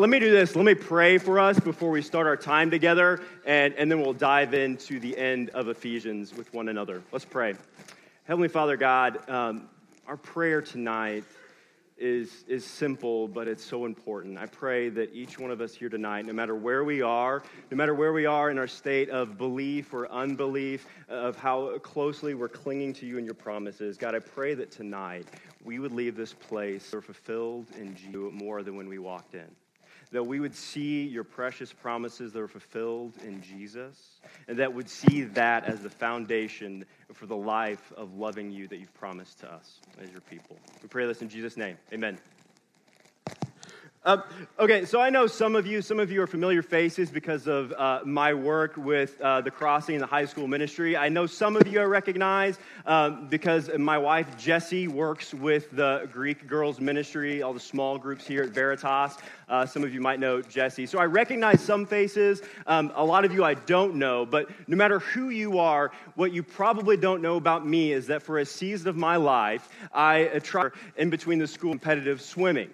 let me do this. Let me pray for us before we start our time together, and, and then we'll dive into the end of Ephesians with one another. Let's pray. Heavenly Father God, um, our prayer tonight is, is simple, but it's so important. I pray that each one of us here tonight, no matter where we are, no matter where we are in our state of belief or unbelief, of how closely we're clinging to you and your promises, God, I pray that tonight we would leave this place fulfilled in you more than when we walked in that we would see your precious promises that are fulfilled in Jesus, and that would see that as the foundation for the life of loving you that you've promised to us as your people. We pray this in Jesus' name. Amen. Um, okay, so I know some of you, some of you are familiar faces because of uh, my work with uh, the Crossing and the high school ministry. I know some of you are recognized um, because my wife Jessie works with the Greek Girls Ministry, all the small groups here at Veritas. Uh, some of you might know Jessie. So I recognize some faces. Um, a lot of you I don't know, but no matter who you are, what you probably don't know about me is that for a season of my life, I tried in between the school competitive swimming.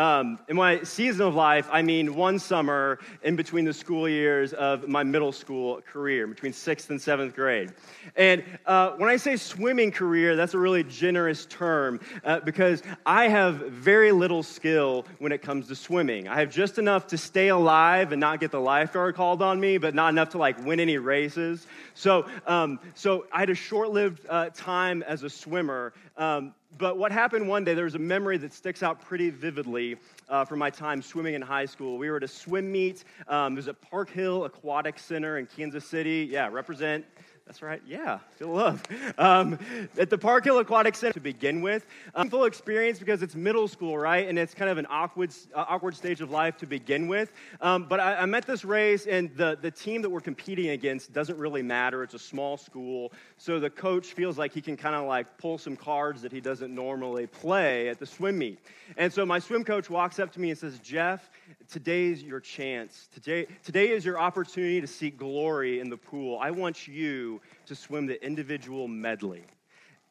Um, in my season of life, I mean one summer in between the school years of my middle school career, between sixth and seventh grade. And uh, when I say swimming career, that's a really generous term uh, because I have very little skill when it comes to swimming. I have just enough to stay alive and not get the lifeguard called on me, but not enough to like win any races. So, um, so I had a short-lived uh, time as a swimmer. Um, but what happened one day, there was a memory that sticks out pretty vividly uh, from my time swimming in high school. We were at a swim meet. Um, it was at Park Hill Aquatic Center in Kansas City. Yeah, represent that's right. Yeah, feel love. Um, at the Park Hill Aquatic Center to begin with, um, full experience because it's middle school, right? And it's kind of an awkward, uh, awkward stage of life to begin with. Um, but I, I'm at this race, and the, the team that we're competing against doesn't really matter. It's a small school. So the coach feels like he can kind of like pull some cards that he doesn't normally play at the swim meet. And so my swim coach walks up to me and says, Jeff, today's your chance. Today, today is your opportunity to seek glory in the pool. I want you to swim the individual medley.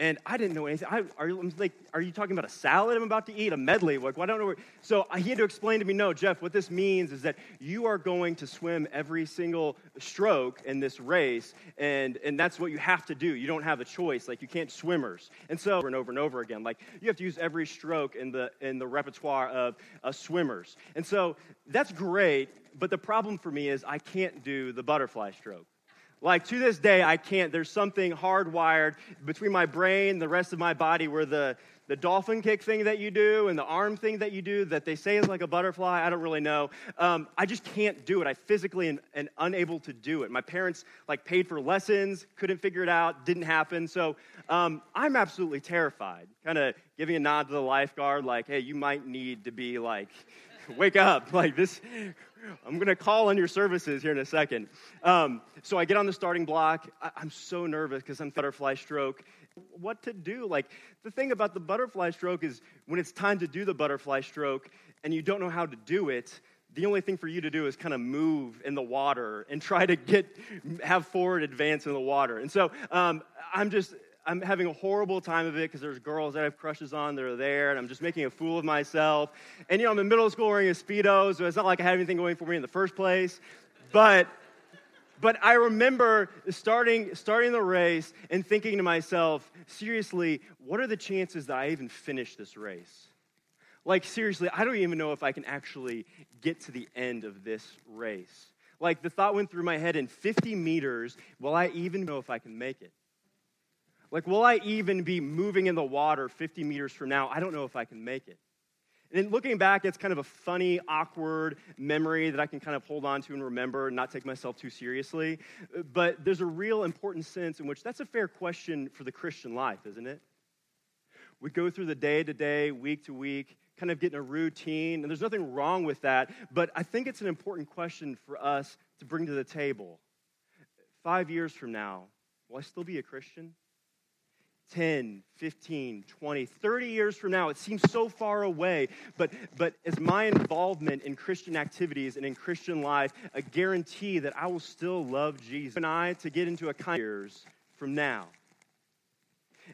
And I didn't know anything. I, are, you, like, are you talking about a salad I'm about to eat? A medley? Like, well, I don't know. Where, so he had to explain to me, no, Jeff, what this means is that you are going to swim every single stroke in this race, and, and that's what you have to do. You don't have a choice. Like, you can't swimmers. And so, over and over and over again, like, you have to use every stroke in the, in the repertoire of uh, swimmers. And so that's great, but the problem for me is I can't do the butterfly stroke. Like to this day, I can't. There's something hardwired between my brain and the rest of my body where the, the dolphin kick thing that you do and the arm thing that you do that they say is like a butterfly. I don't really know. Um, I just can't do it. I physically am, am, unable to do it. My parents like paid for lessons, couldn't figure it out, didn't happen. So um, I'm absolutely terrified. Kind of giving a nod to the lifeguard, like, hey, you might need to be like, wake up. Like this, I'm going to call on your services here in a second. Um, so I get on the starting block. I, am so nervous because I'm butterfly stroke. What to do? Like, the thing about the butterfly stroke is when it's time to do the butterfly stroke and you don't know how to do it, the only thing for you to do is kind of move in the water and try to get have forward advance in the water. And so um, I'm just I'm having a horrible time of it because there's girls that I have crushes on that are there, and I'm just making a fool of myself. And, you know, I'm in middle school wearing a Speedo, so it's not like I had anything going for me in the first place. But, but I remember starting, starting the race and thinking to myself, seriously, what are the chances that I even finish this race? Like, seriously, I don't even know if I can actually get to the end of this race. Like, the thought went through my head in 50 meters, will I even know if I can make it? Like, will I even be moving in the water 50 meters from now? I don't know if I can make it. And looking back, it's kind of a funny, awkward memory that I can kind of hold on to and remember and not take myself too seriously. But there's a real important sense in which that's a fair question for the Christian life, isn't it? We go through the day to day, week to week, kind of getting a routine, and there's nothing wrong with that. But I think it's an important question for us to bring to the table. Five years from now, will I still be a Christian? 10, 15, 20, 30 years from now. It seems so far away, but, but as my involvement in Christian activities and in Christian life, a guarantee that I will still love Jesus and I to get into a kind of years from now.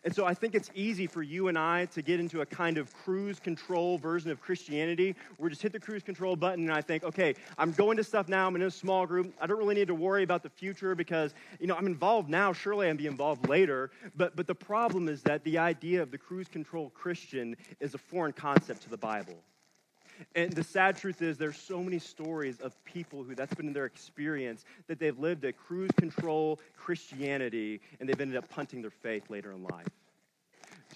And so I think it's easy for you and I to get into a kind of cruise control version of Christianity where we just hit the cruise control button and I think, okay, I'm going to stuff now. I'm in a small group. I don't really need to worry about the future because, you know, I'm involved now. Surely I'll be involved later. But, but the problem is that the idea of the cruise control Christian is a foreign concept to the Bible. And the sad truth is, there's so many stories of people who that's been in their experience that they've lived a cruise control Christianity and they've ended up punting their faith later in life.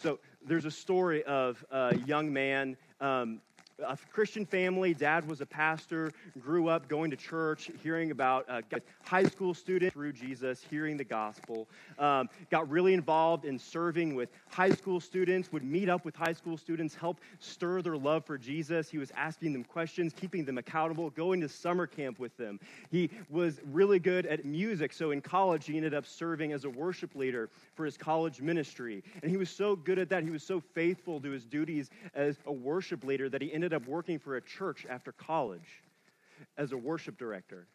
So there's a story of a young man um, a Christian family. Dad was a pastor, grew up going to church, hearing about uh, high school students through Jesus, hearing the gospel. Um, got really involved in serving with high school students, would meet up with high school students, help stir their love for Jesus. He was asking them questions, keeping them accountable, going to summer camp with them. He was really good at music, so in college, he ended up serving as a worship leader for his college ministry. And he was so good at that, he was so faithful to his duties as a worship leader that he ended up working for a church after college as a worship director.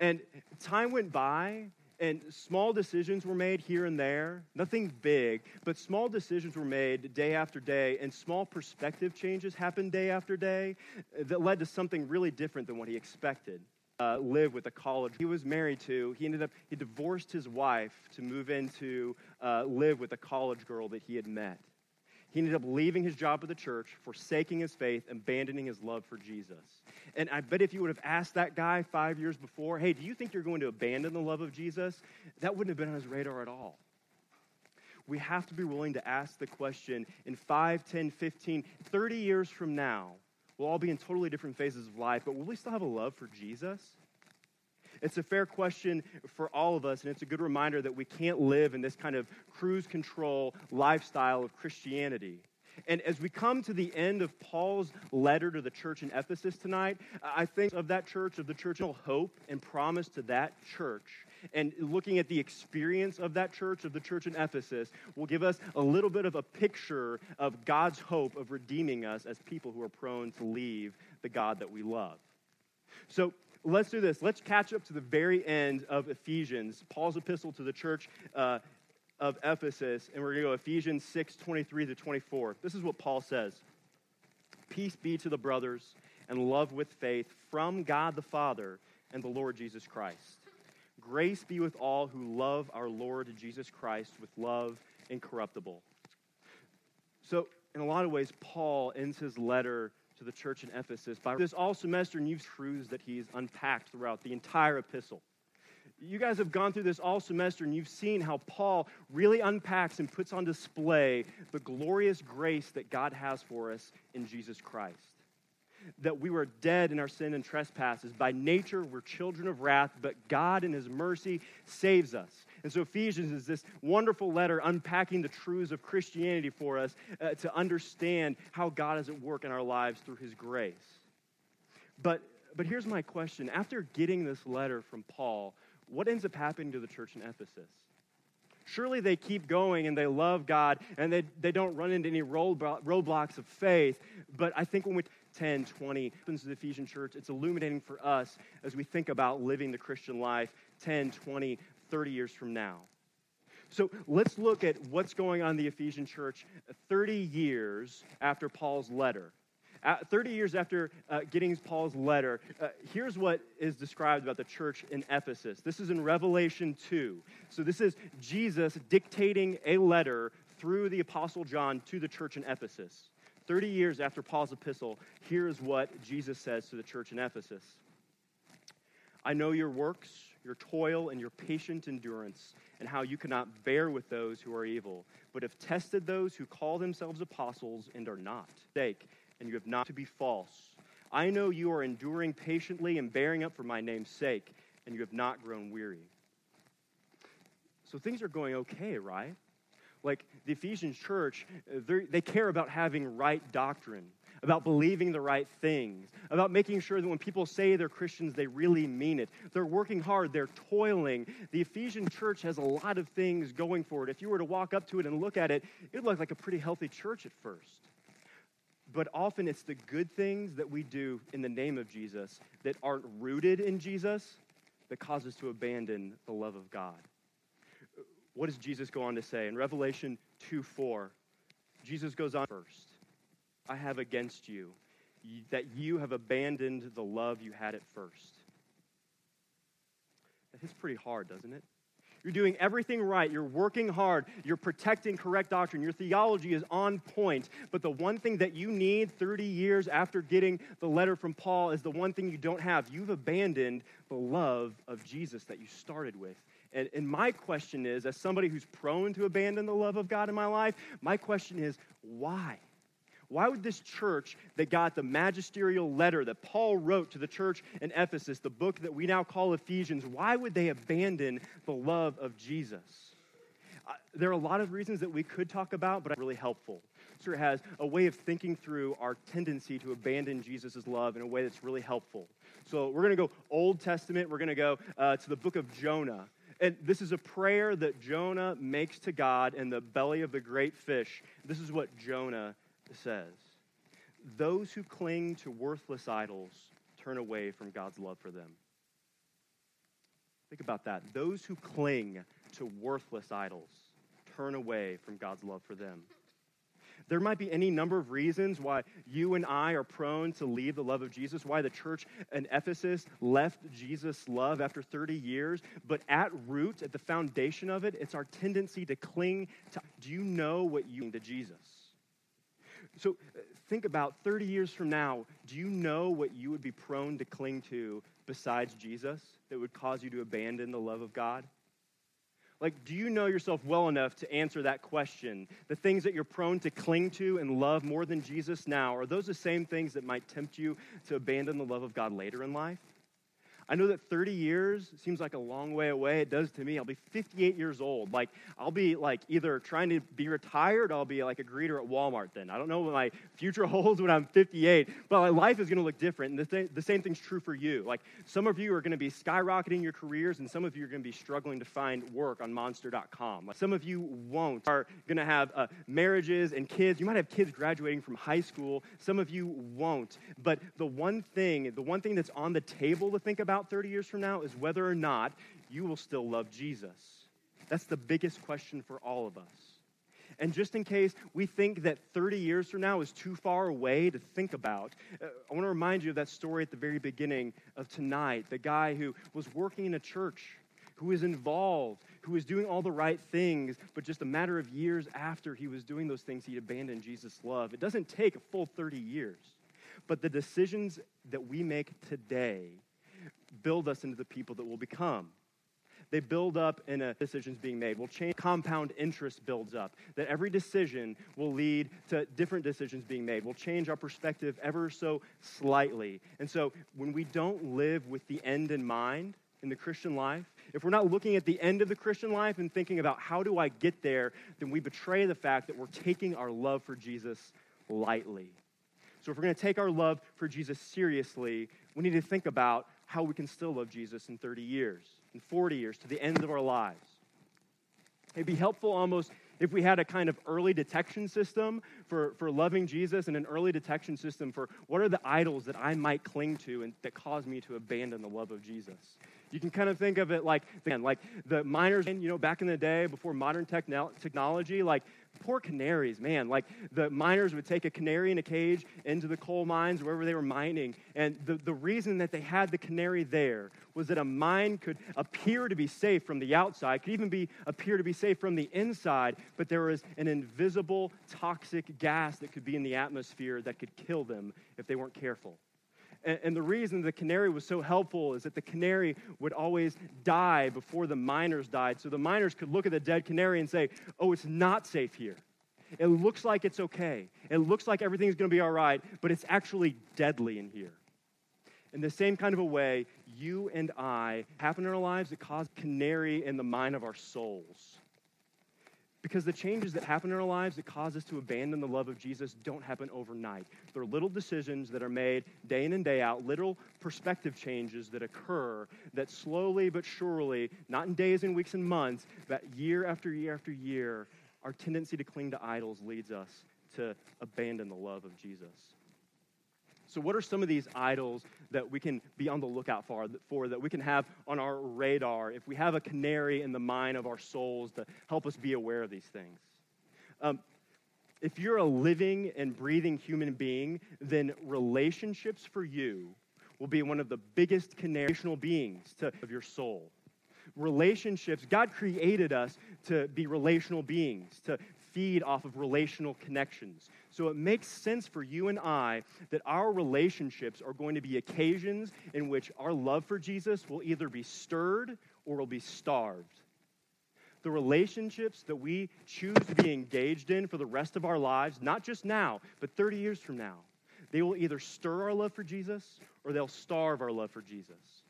And time went by, and small decisions were made here and there. Nothing big, but small decisions were made day after day, and small perspective changes happened day after day that led to something really different than what he expected. Uh, live with a college he was married to. He ended up, he divorced his wife to move into, uh, live with a college girl that he had met. He ended up leaving his job at the church, forsaking his faith, abandoning his love for Jesus. And I bet if you would have asked that guy five years before, hey, do you think you're going to abandon the love of Jesus? That wouldn't have been on his radar at all. We have to be willing to ask the question in 5, 10, 15, 30 years from now, we'll all be in totally different phases of life, but will we still have a love for Jesus? It's a fair question for all of us, and it's a good reminder that we can't live in this kind of cruise control lifestyle of Christianity. And as we come to the end of Paul's letter to the church in Ephesus tonight, I think of that church, of the church, hope and promise to that church. And looking at the experience of that church, of the church in Ephesus, will give us a little bit of a picture of God's hope of redeeming us as people who are prone to leave the God that we love. So let's do this. Let's catch up to the very end of Ephesians, Paul's epistle to the church uh, of Ephesus, and we're going to go Ephesians 6 23 to 24. This is what Paul says Peace be to the brothers and love with faith from God the Father and the Lord Jesus Christ. Grace be with all who love our Lord Jesus Christ with love incorruptible. So, in a lot of ways, Paul ends his letter to the church in Ephesus by this all semester new truths that he's unpacked throughout the entire epistle. You guys have gone through this all semester and you've seen how Paul really unpacks and puts on display the glorious grace that God has for us in Jesus Christ. That we were dead in our sin and trespasses. By nature, we're children of wrath, but God in His mercy saves us. And so Ephesians is this wonderful letter unpacking the truths of Christianity for us uh, to understand how God is at work in our lives through his grace. But, but here's my question. After getting this letter from Paul, what ends up happening to the church in Ephesus? Surely they keep going and they love God and they, they don't run into any roadblocks of faith. But I think when we 10, 20 happens to the Ephesian church, it's illuminating for us as we think about living the Christian life 10, 20, 30 years from now. So let's look at what's going on in the Ephesian church 30 years after Paul's letter. 30 years after uh, getting Paul's letter, uh, here's what is described about the church in Ephesus. This is in Revelation 2. So this is Jesus dictating a letter through the Apostle John to the church in Ephesus. 30 years after Paul's epistle, here's what Jesus says to the church in Ephesus I know your works your toil and your patient endurance, and how you cannot bear with those who are evil, but have tested those who call themselves apostles and are not. Sake, and you have not to be false. I know you are enduring patiently and bearing up for my name's sake, and you have not grown weary. So things are going okay, right? Like the Ephesians church, uh, they care about having right doctrine about believing the right things, about making sure that when people say they're Christians, they really mean it. They're working hard, they're toiling. The Ephesian church has a lot of things going for it. If you were to walk up to it and look at it, it would look like a pretty healthy church at first. But often it's the good things that we do in the name of Jesus that aren't rooted in Jesus that cause us to abandon the love of God. What does Jesus go on to say? In Revelation 2 4, Jesus goes on first. I have against you that you have abandoned the love you had at first. That hits pretty hard, doesn't it? You're doing everything right. You're working hard. You're protecting correct doctrine. Your theology is on point. But the one thing that you need 30 years after getting the letter from Paul is the one thing you don't have. You've abandoned the love of Jesus that you started with. And, and my question is, as somebody who's prone to abandon the love of God in my life, my question is, why? Why would this church that got the magisterial letter that Paul wrote to the church in Ephesus, the book that we now call Ephesians, why would they abandon the love of Jesus? Uh, there are a lot of reasons that we could talk about, but really helpful. Scripture has a way of thinking through our tendency to abandon Jesus' love in a way that's really helpful. So we're going to go Old Testament. We're going to go uh, to the book of Jonah. And this is a prayer that Jonah makes to God in the belly of the great fish. This is what Jonah says Those who cling to worthless idols turn away from God's love for them. Think about that. Those who cling to worthless idols turn away from God's love for them. There might be any number of reasons why you and I are prone to leave the love of Jesus, why the church in Ephesus left Jesus' love after 30 years, but at root, at the foundation of it, it's our tendency to cling to. Do you know what you to Jesus? So think about 30 years from now, do you know what you would be prone to cling to besides Jesus that would cause you to abandon the love of God? Like, do you know yourself well enough to answer that question? The things that you're prone to cling to and love more than Jesus now, are those the same things that might tempt you to abandon the love of God later in life? I know that 30 years seems like a long way away. It does to me. I'll be 58 years old. Like, I'll be like either trying to be retired I'll be like a greeter at Walmart then. I don't know what my future holds when I'm 58, but my life is going to look different. And the, th- the same thing's true for you. Like, some of you are going to be skyrocketing your careers and some of you are going to be struggling to find work on monster.com. Like, some of you won't, are going to have uh, marriages and kids. You might have kids graduating from high school. Some of you won't. But the one thing, the one thing that's on the table to think about about 30 years from now is whether or not you will still love Jesus. That's the biggest question for all of us. And just in case we think that 30 years from now is too far away to think about, uh, I want to remind you of that story at the very beginning of tonight. The guy who was working in a church, who was involved, who was doing all the right things, but just a matter of years after he was doing those things, he abandoned Jesus' love. It doesn't take a full 30 years. But the decisions that we make today build us into the people that we'll become. They build up in a decisions being made. Will change compound interest builds up. That every decision will lead to different decisions being made. Will change our perspective ever so slightly. And so when we don't live with the end in mind in the Christian life, if we're not looking at the end of the Christian life and thinking about how do I get there, then we betray the fact that we're taking our love for Jesus lightly. So if we're going to take our love for Jesus seriously, we need to think about how we can still love Jesus in 30 years, in 40 years, to the end of our lives. It'd be helpful almost if we had a kind of early detection system for, for loving Jesus and an early detection system for what are the idols that I might cling to and that cause me to abandon the love of Jesus. You can kind of think of it like, again, like the miners, you know, back in the day before modern techno- technology, like poor canaries, man. Like the miners would take a canary in a cage into the coal mines, wherever they were mining. And the, the reason that they had the canary there was that a mine could appear to be safe from the outside, could even be appear to be safe from the inside, but there was an invisible toxic gas that could be in the atmosphere that could kill them if they weren't careful. And, and the reason the canary was so helpful is that the canary would always die before the miners died. So the miners could look at the dead canary and say, oh, it's not safe here. It looks like it's okay. It looks like everything's going to be all right, but it's actually deadly in here. In the same kind of a way, you and I happen in our lives that cause canary in the mind of our souls. Because the changes that happen in our lives that cause us to abandon the love of Jesus don't happen overnight. They're little decisions that are made day in and day out, little perspective changes that occur that slowly but surely, not in days and weeks and months, but year after year after year, our tendency to cling to idols leads us to abandon the love of Jesus. So, what are some of these idols that we can be on the lookout for, for, that we can have on our radar if we have a canary in the mine of our souls to help us be aware of these things? Um, if you're a living and breathing human being, then relationships for you will be one of the biggest connectional beings to, of your soul. Relationships, God created us to be relational beings, to feed off of relational connections. So it makes sense for you and I that our relationships are going to be occasions in which our love for Jesus will either be stirred or will be starved. The relationships that we choose to be engaged in for the rest of our lives, not just now, but 30 years from now, they will either stir our love for Jesus or they'll starve our love for Jesus.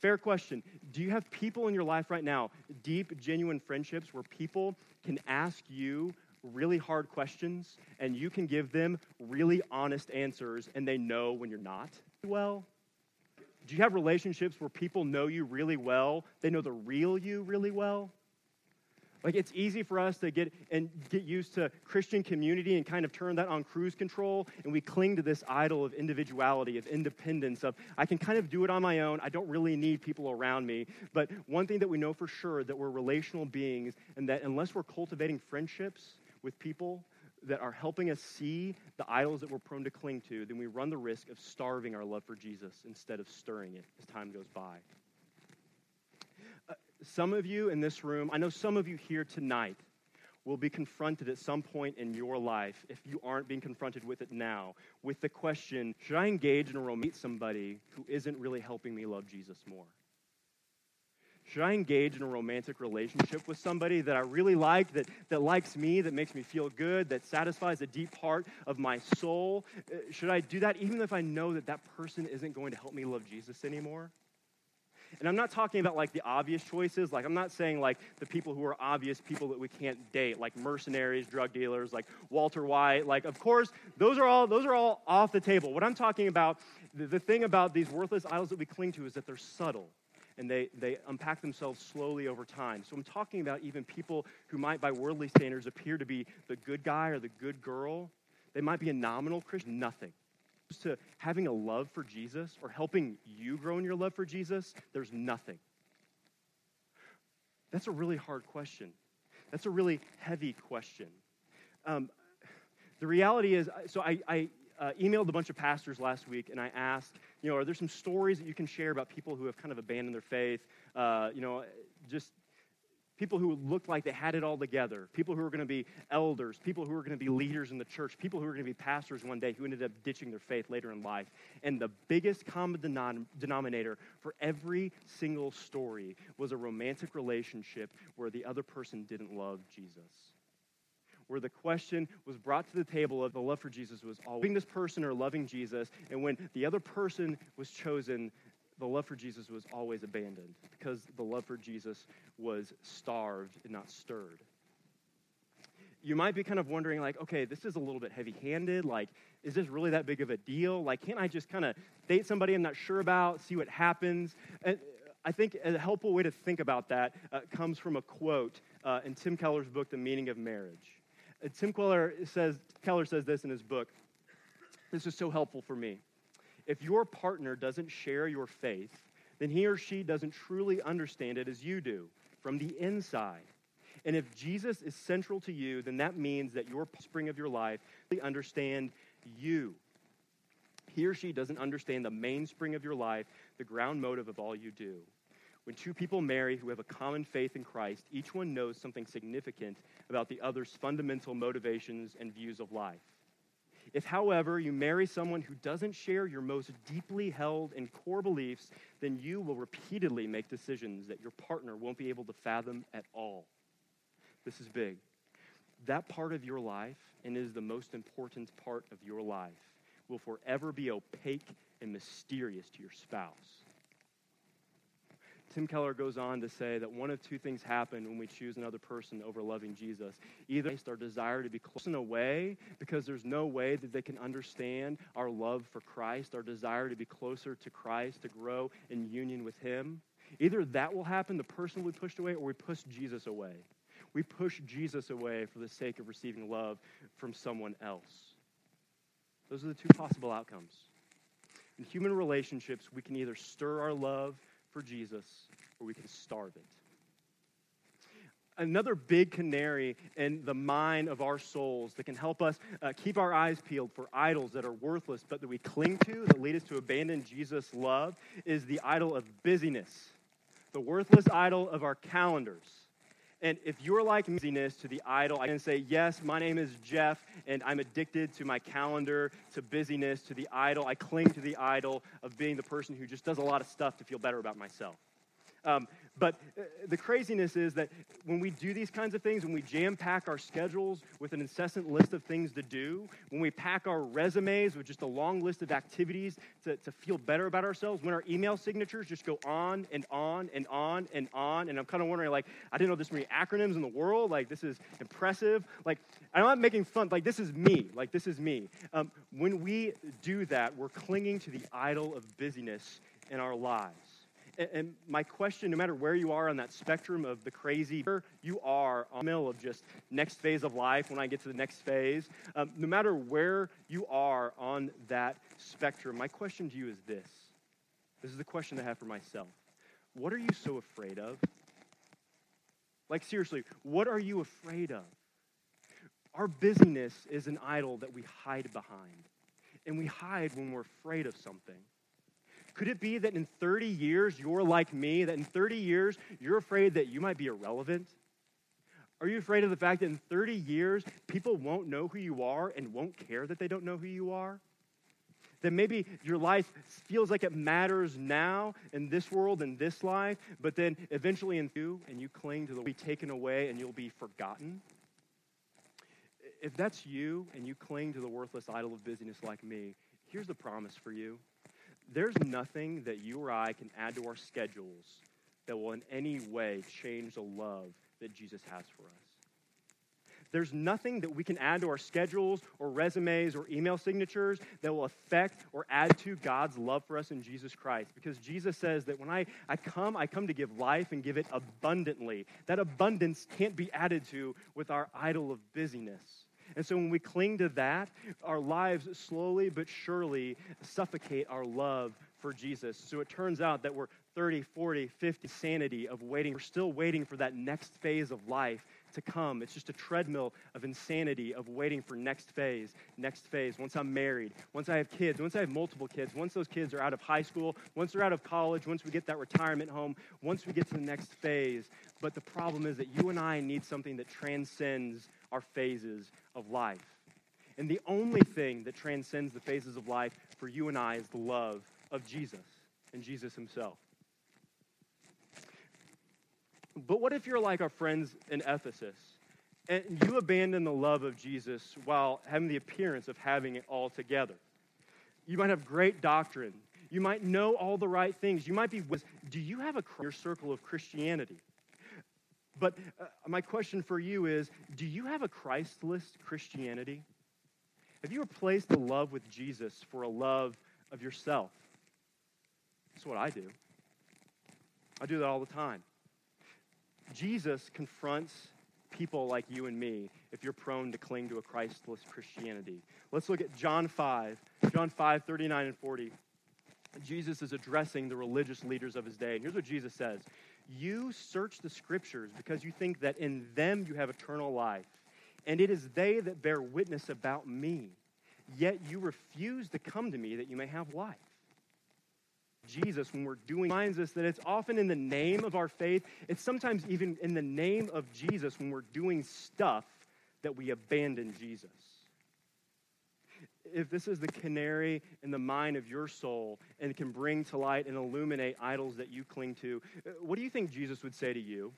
Fair question. Do you have people in your life right now, deep, genuine friendships where people can ask you really hard questions and you can give them really honest answers and they know when you're not well? Do you have relationships where people know you really well? They know the real you really well? Like it's easy for us to get and get used to Christian community and kind of turn that on cruise control, and we cling to this idol of individuality, of independence, of I can kind of do it on my own. I don't really need people around me. But one thing that we know for sure that we're relational beings, and that unless we're cultivating friendships with people that are helping us see the idols that we're prone to cling to, then we run the risk of starving our love for Jesus instead of stirring it as time goes by uh, some of you in this room, I know some of you here tonight will be confronted at some point in your life, if you aren't being confronted with it now, with the question should I engage in a romance somebody who isn't really helping me love Jesus more? Should I engage in a romantic relationship with somebody that I really like, that, that likes me, that makes me feel good, that satisfies a deep part of my soul? Uh, should I do that even if I know that that person isn't going to help me love Jesus anymore? And I'm not talking about like the obvious choices. Like, I'm not saying like the people who are obvious people that we can't date, like mercenaries, drug dealers, like Walter White. Like, of course, those are all, those are all off the table. What I'm talking about, the, the thing about these worthless idols that we cling to is that they're subtle and they, they unpack themselves slowly over time. So I'm talking about even people who might, by worldly standards, appear to be the good guy or the good girl. They might be a nominal Christian, nothing to having a love for Jesus or helping you grow in your love for Jesus, there's nothing. That's a really hard question. That's a really heavy question. Um, the reality is, so I, I uh, emailed a bunch of pastors last week and I asked, you know, are there some stories that you can share about people who have kind of abandoned their faith? Uh, you know, just people who looked like they had it all together, people who were going to be elders, people who were going to be leaders in the church, people who were going to be pastors one day who ended up ditching their faith later in life. And the biggest common denom- denominator for every single story was a romantic relationship where the other person didn't love Jesus. Where the question was brought to the table of the love for Jesus was always loving this person or loving Jesus, and when the other person was chosen, the love for Jesus was always abandoned because the love for Jesus was starved and not stirred. You might be kind of wondering, like, okay, this is a little bit heavy handed. Like, is this really that big of a deal? Like, can't I just kind of date somebody I'm not sure about, see what happens? And I think a helpful way to think about that uh, comes from a quote uh, in Tim Keller's book, The Meaning of Marriage. Tim Keller says, Keller says this in his book. This is so helpful for me. If your partner doesn't share your faith, then he or she doesn't truly understand it as you do from the inside. And if Jesus is central to you, then that means that your spring of your life they understand you. He or she doesn't understand the mainspring of your life, the ground motive of all you do. When two people marry who have a common faith in Christ, each one knows something significant about the other's fundamental motivations and views of life. If, however, you marry someone who doesn't share your most deeply held and core beliefs, then you will repeatedly make decisions that your partner won't be able to fathom at all. This is big. That part of your life, and is the most important part of your life, will forever be opaque and mysterious to your spouse. Tim Keller goes on to say that one of two things happen when we choose another person over loving Jesus. Either our desire to be close in a way because there's no way that they can understand our love for Christ, our desire to be closer to Christ, to grow in union with Him. Either that will happen, the person will be pushed away, or we push Jesus away. We push Jesus away for the sake of receiving love from someone else. Those are the two possible outcomes. In human relationships, we can either stir our love for Jesus or we can starve it. another big canary in the mine of our souls that can help us uh, keep our eyes peeled for idols that are worthless but that we cling to, that lead us to abandon Jesus' love, is the idol of busyness, the worthless idol of our calendars. And if you're like busyness to the idol, I can say, yes, my name is Jeff, and I'm addicted to my calendar, to busyness, to the idol. I cling to the idol of being the person who just does a lot of stuff to feel better about myself. Um, but uh, the craziness is that when we do these kinds of things, when we jam pack our schedules with an incessant list of things to do, when we pack our resumes with just a long list of activities to, to feel better about ourselves, when our email signatures just go on and on and on and on, and I'm kind of wondering, like, I didn't know this many acronyms in the world. Like, this is impressive. Like, I'm not making fun. Like, this is me. Like, this is me. Um, when we do that, we're clinging to the idol of busyness in our lives. And my question, no matter where you are on that spectrum of the crazy, you are on the middle of just next phase of life when I get to the next phase, um, no matter where you are on that spectrum, my question to you is this. This is the question I have for myself. What are you so afraid of? Like, seriously, what are you afraid of? Our busyness is an idol that we hide behind. And we hide when we're afraid of something. Could it be that in 30 years you're like me, that in 30 years you're afraid that you might be irrelevant? Are you afraid of the fact that in 30 years people won't know who you are and won't care that they don't know who you are? That maybe your life feels like it matters now in this world and this life, but then eventually in you and you cling to the be taken away and you'll be forgotten? If that's you and you cling to the worthless idol of busyness like me, here's the promise for you there's nothing that you or I can add to our schedules that will in any way change the love that Jesus has for us. There's nothing that we can add to our schedules or resumes or email signatures that will affect or add to God's love for us in Jesus Christ. Because Jesus says that when I, I come, I come to give life and give it abundantly. That abundance can't be added to with our idol of busyness. And so when we cling to that, our lives slowly but surely suffocate our love for Jesus. So it turns out that we're 30, 40, 50 sanity of waiting. We're still waiting for that next phase of life to come. It's just a treadmill of insanity of waiting for next phase, next phase. Once I'm married, once I have kids, once I have multiple kids, once those kids are out of high school, once they're out of college, once we get that retirement home, once we get to the next phase. But the problem is that you and I need something that transcends our phases of life. And the only thing that transcends the phases of life for you and I is the love of Jesus and Jesus himself. But what if you're like our friends in Ephesus and you abandon the love of Jesus while having the appearance of having it all together? You might have great doctrine. You might know all the right things. You might be. Do you have a your circle of Christianity? But uh, my question for you is do you have a Christless Christianity? Have you replaced the love with Jesus for a love of yourself? That's what I do. I do that all the time. Jesus confronts people like you and me if you're prone to cling to a Christless Christianity. Let's look at John 5, John 5, 39 and 40. Jesus is addressing the religious leaders of his day. And here's what Jesus says You search the scriptures because you think that in them you have eternal life, and it is they that bear witness about me. Yet you refuse to come to me that you may have life. Jesus, when we're doing, reminds us that it's often in the name of our faith, it's sometimes even in the name of Jesus when we're doing stuff that we abandon Jesus if this is the canary in the mine of your soul and can bring to light and illuminate idols that you cling to, uh, what do you think Jesus would say to you?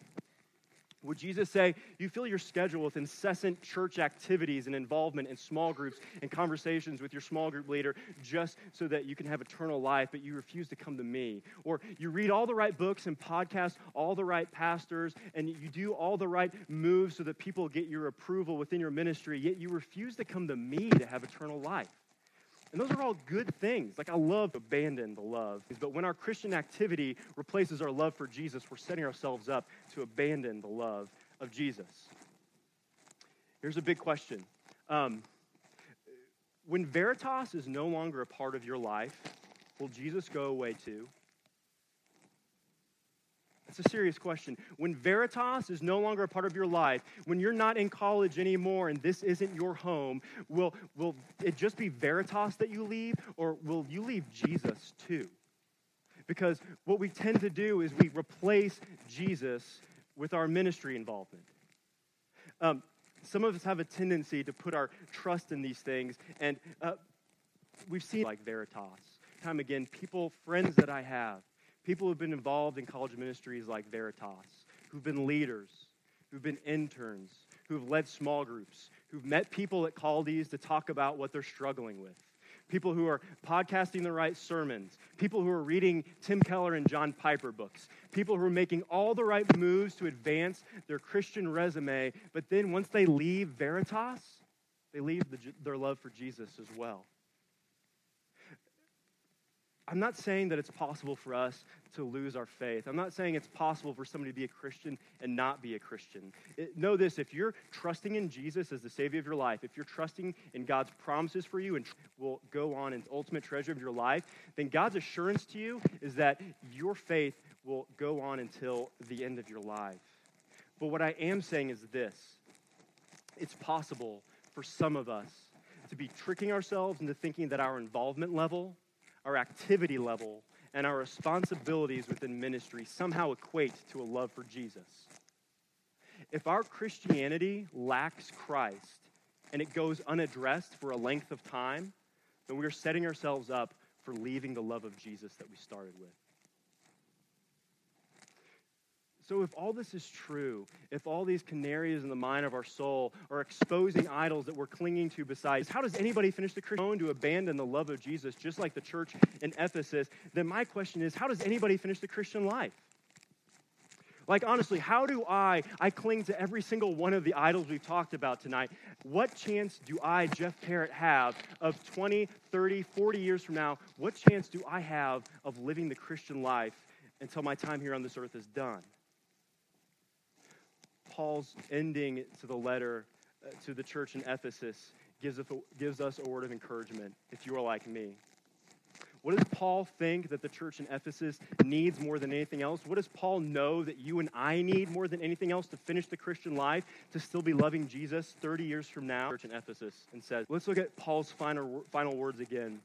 Would Jesus say, You fill your schedule with incessant church activities and involvement in small groups and conversations with your small group leader just so that you can have eternal life, but you refuse to come to me? Or you read all the right books and podcasts, all the right pastors, and you do all the right moves so that people get your approval within your ministry, yet you refuse to come to me to have eternal life? And those are all good things. Like, I love to abandon the love. But when our Christian activity replaces our love for Jesus, we're setting ourselves up to abandon the love of Jesus. Here's a big question um, When Veritas is no longer a part of your life, will Jesus go away too? It's a serious question. When Veritas is no longer a part of your life, when you're not in college anymore and this isn't your home, will, will it just be Veritas that you leave, or will you leave Jesus too? Because what we tend to do is we replace Jesus with our ministry involvement. Um, some of us have a tendency to put our trust in these things, and uh, we've seen like Veritas. Time again, people, friends that I have, people who've been involved in college ministries like Veritas, who've been leaders, who've been interns, who've led small groups, who've met people at Caldies to talk about what they're struggling with. People who are podcasting the right sermons, people who are reading Tim Keller and John Piper books, people who are making all the right moves to advance their Christian resume, but then once they leave Veritas, they leave the, their love for Jesus as well. I'm not saying that it's possible for us to lose our faith. I'm not saying it's possible for somebody to be a Christian and not be a Christian. It, know this if you're trusting in Jesus as the Savior of your life, if you're trusting in God's promises for you and will go on in ultimate treasure of your life, then God's assurance to you is that your faith will go on until the end of your life. But what I am saying is this it's possible for some of us to be tricking ourselves into thinking that our involvement level our activity level, and our responsibilities within ministry somehow equate to a love for Jesus. If our Christianity lacks Christ and it goes unaddressed for a length of time, then we're setting ourselves up for leaving the love of Jesus that we started with. So, if all this is true, if all these canaries in the mine of our soul are exposing idols that we're clinging to besides, how does anybody finish the Christian to abandon the love of Jesus, just like the church in Ephesus? Then my question is, how does anybody finish the Christian life? Like, honestly, how do I, I cling to every single one of the idols we've talked about tonight? What chance do I, Jeff Parrott, have of 20, 30, 40 years from now? What chance do I have of living the Christian life until my time here on this earth is done? Paul's ending to the letter uh, to the church in Ephesus gives us, a, gives us a word of encouragement if you are like me. What does Paul think that the church in Ephesus needs more than anything else? What does Paul know that you and I need more than anything else to finish the Christian life, to still be loving Jesus 30 years from now? Church in Ephesus and says, let's look at Paul's final, final words again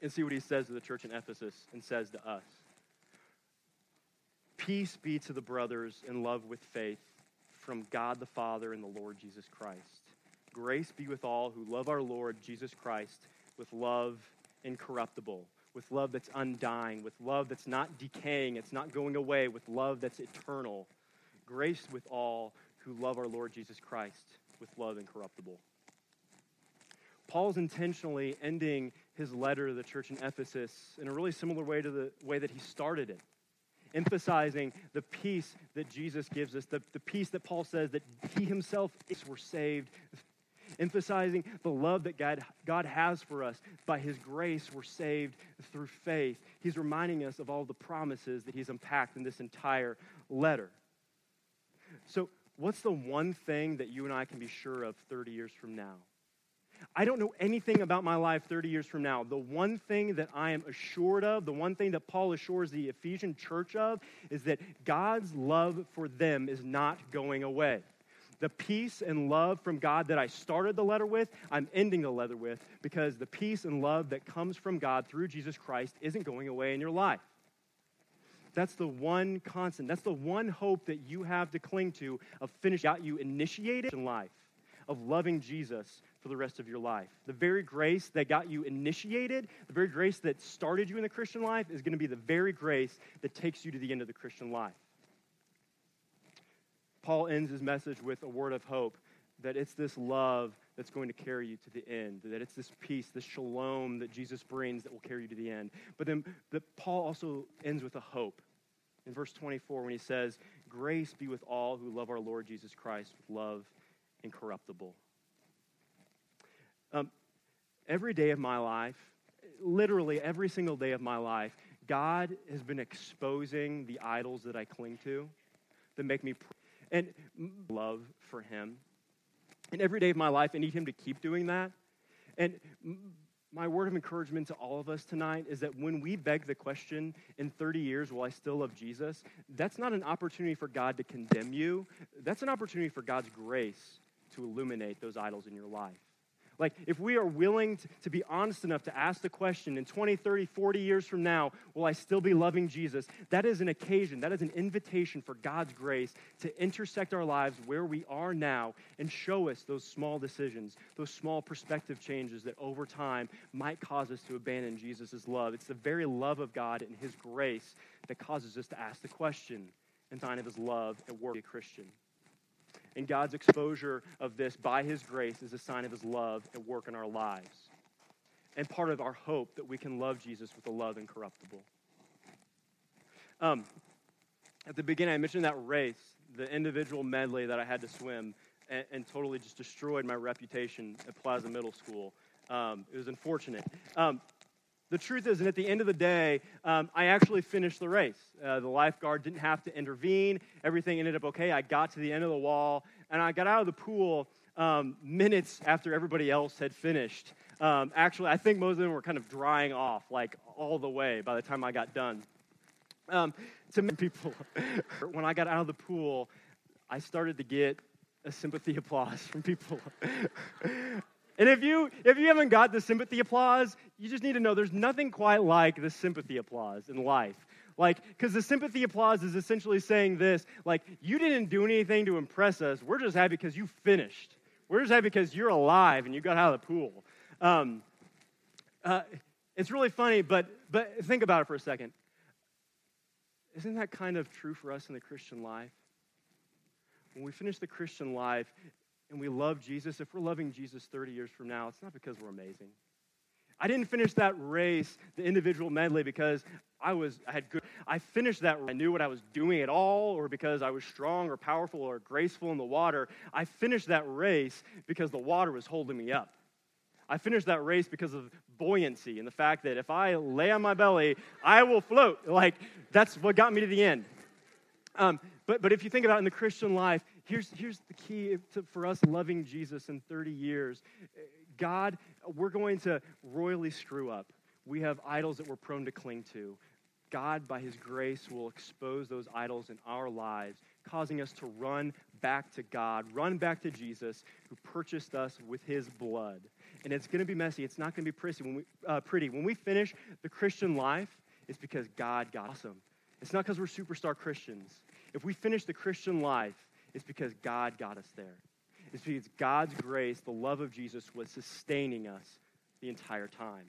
and see what he says to the church in Ephesus and says to us. Peace be to the brothers in love with faith from God the Father and the Lord Jesus Christ. Grace be with all who love our Lord Jesus Christ with love incorruptible, with love that's undying, with love that's not decaying, it's not going away, with love that's eternal. Grace with all who love our Lord Jesus Christ with love incorruptible. Paul's intentionally ending his letter to the church in Ephesus in a really similar way to the way that he started it emphasizing the peace that Jesus gives us, the, the peace that Paul says that he himself is, we're saved, emphasizing the love that God, God has for us. By his grace, we're saved through faith. He's reminding us of all the promises that he's unpacked in this entire letter. So, what's the one thing that you and I can be sure of 30 years from now? I don't know anything about my life 30 years from now. The one thing that I am assured of, the one thing that Paul assures the Ephesian church of, is that God's love for them is not going away. The peace and love from God that I started the letter with, I'm ending the letter with because the peace and love that comes from God through Jesus Christ isn't going away in your life. That's the one constant. That's the one hope that you have to cling to of finishing out you initiated in life, of loving Jesus for the rest of your life. The very grace that got you initiated, the very grace that started you in the Christian life, is going to be the very grace that takes you to the end of the Christian life. Paul ends his message with a word of hope that it's this love that's going to carry you to the end, that it's this peace, this shalom that Jesus brings that will carry you to the end. But then the, Paul also ends with a hope in verse 24 when he says, Grace be with all who love our Lord Jesus Christ with love incorruptible. Every day of my life, literally every single day of my life, God has been exposing the idols that I cling to that make me pr- and love for Him. And every day of my life, I need Him to keep doing that. And my word of encouragement to all of us tonight is that when we beg the question, in 30 years, will I still love Jesus? That's not an opportunity for God to condemn you. That's an opportunity for God's grace to illuminate those idols in your life. Like, if we are willing to, to, be honest enough to ask the question in 20, 30, 40 years from now, will I still be loving Jesus? That is an occasion, that is an invitation for God's grace to intersect our lives where we are now and show us those small decisions, those small perspective changes that over time might cause us to abandon Jesus' love. It's the very love of God and His grace that causes us to ask the question and sign of His love and work a Christian. And God's exposure of this by His grace is a sign of His love at work in our lives. And part of our hope that we can love Jesus with a love incorruptible. Um, at the beginning, I mentioned that race, the individual medley that I had to swim, and, and totally just destroyed my reputation at Plaza Middle School. Um, it was unfortunate. Um, the truth is, and at the end of the day, um, I actually finished the race. Uh, the lifeguard didn't have to intervene. Everything ended up okay. I got to the end of the wall, and I got out of the pool um, minutes after everybody else had finished. Um, actually, I think most of them were kind of drying off, like all the way by the time I got done. Um, to many people, when I got out of the pool, I started to get a sympathy applause from people. And if you if you haven't got the sympathy applause, you just need to know there's nothing quite like the sympathy applause in life. Like, because the sympathy applause is essentially saying this, like, you didn't do anything to impress us. We're just happy because you finished. We're just happy because you're alive and you got out of the pool. Um, uh, it's really funny, but but think about it for a second. Isn't that kind of true for us in the Christian life? When we finish the Christian life, and we love Jesus, if we're loving Jesus 30 years from now, it's not because we're amazing. I didn't finish that race, the individual medley, because I was I had good. I finished that. I knew what I was doing at all, or because I was strong or powerful or graceful in the water. I finished that race because the water was holding me up. I finished that race because of buoyancy and the fact that if I lay on my belly, I will float. Like that's what got me to the end. Um, but but if you think about it in the Christian life, here's, here's the key to, for us loving Jesus in 30 years. God, we're going to royally screw up. We have idols that we're prone to cling to. God, by his grace, will expose those idols in our lives, causing us to run back to God, run back to Jesus, who purchased us with his blood. And it's going to be messy. It's not going to be pretty. When we, uh, pretty. When we finish the Christian life, it's because God got awesome. It's not because we're superstar Christians. If we finish the Christian life, it's because God got us there. It's because God's grace, the love of Jesus, was sustaining us the entire time.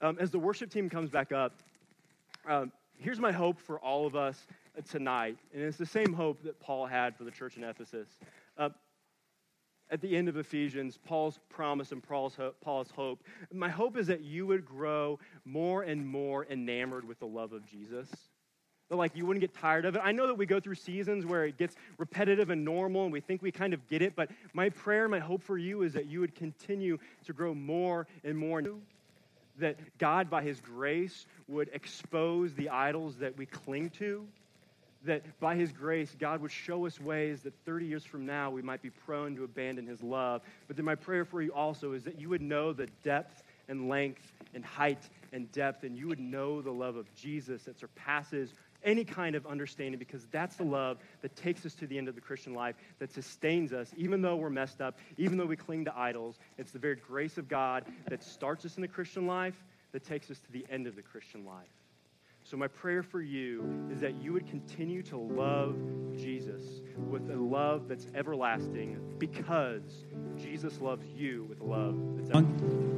Um, as the worship team comes back up, um, here's my hope for all of us tonight. And it's the same hope that Paul had for the church in Ephesus. Uh, at the end of Ephesians, Paul's promise and Paul's Paul's hope. My hope is that you would grow more and more enamored with the love of Jesus that like you wouldn't get tired of it. I know that we go through seasons where it gets repetitive and normal and we think we kind of get it, but my prayer, my hope for you is that you would continue to grow more and more. That God, by His grace, would expose the idols that we cling to. That by His grace, God would show us ways that 30 years from now we might be prone to abandon His love. But then my prayer for you also is that you would know the depth and length and height and depth, and you would know the love of Jesus that surpasses any kind of understanding because that's the love that takes us to the end of the Christian life, that sustains us, even though we're messed up, even though we cling to idols. It's the very grace of God that starts us in the Christian life that takes us to the end of the Christian life. So, my prayer for you is that you would continue to love Jesus with a love that's everlasting because Jesus loves you with a love that's everlasting.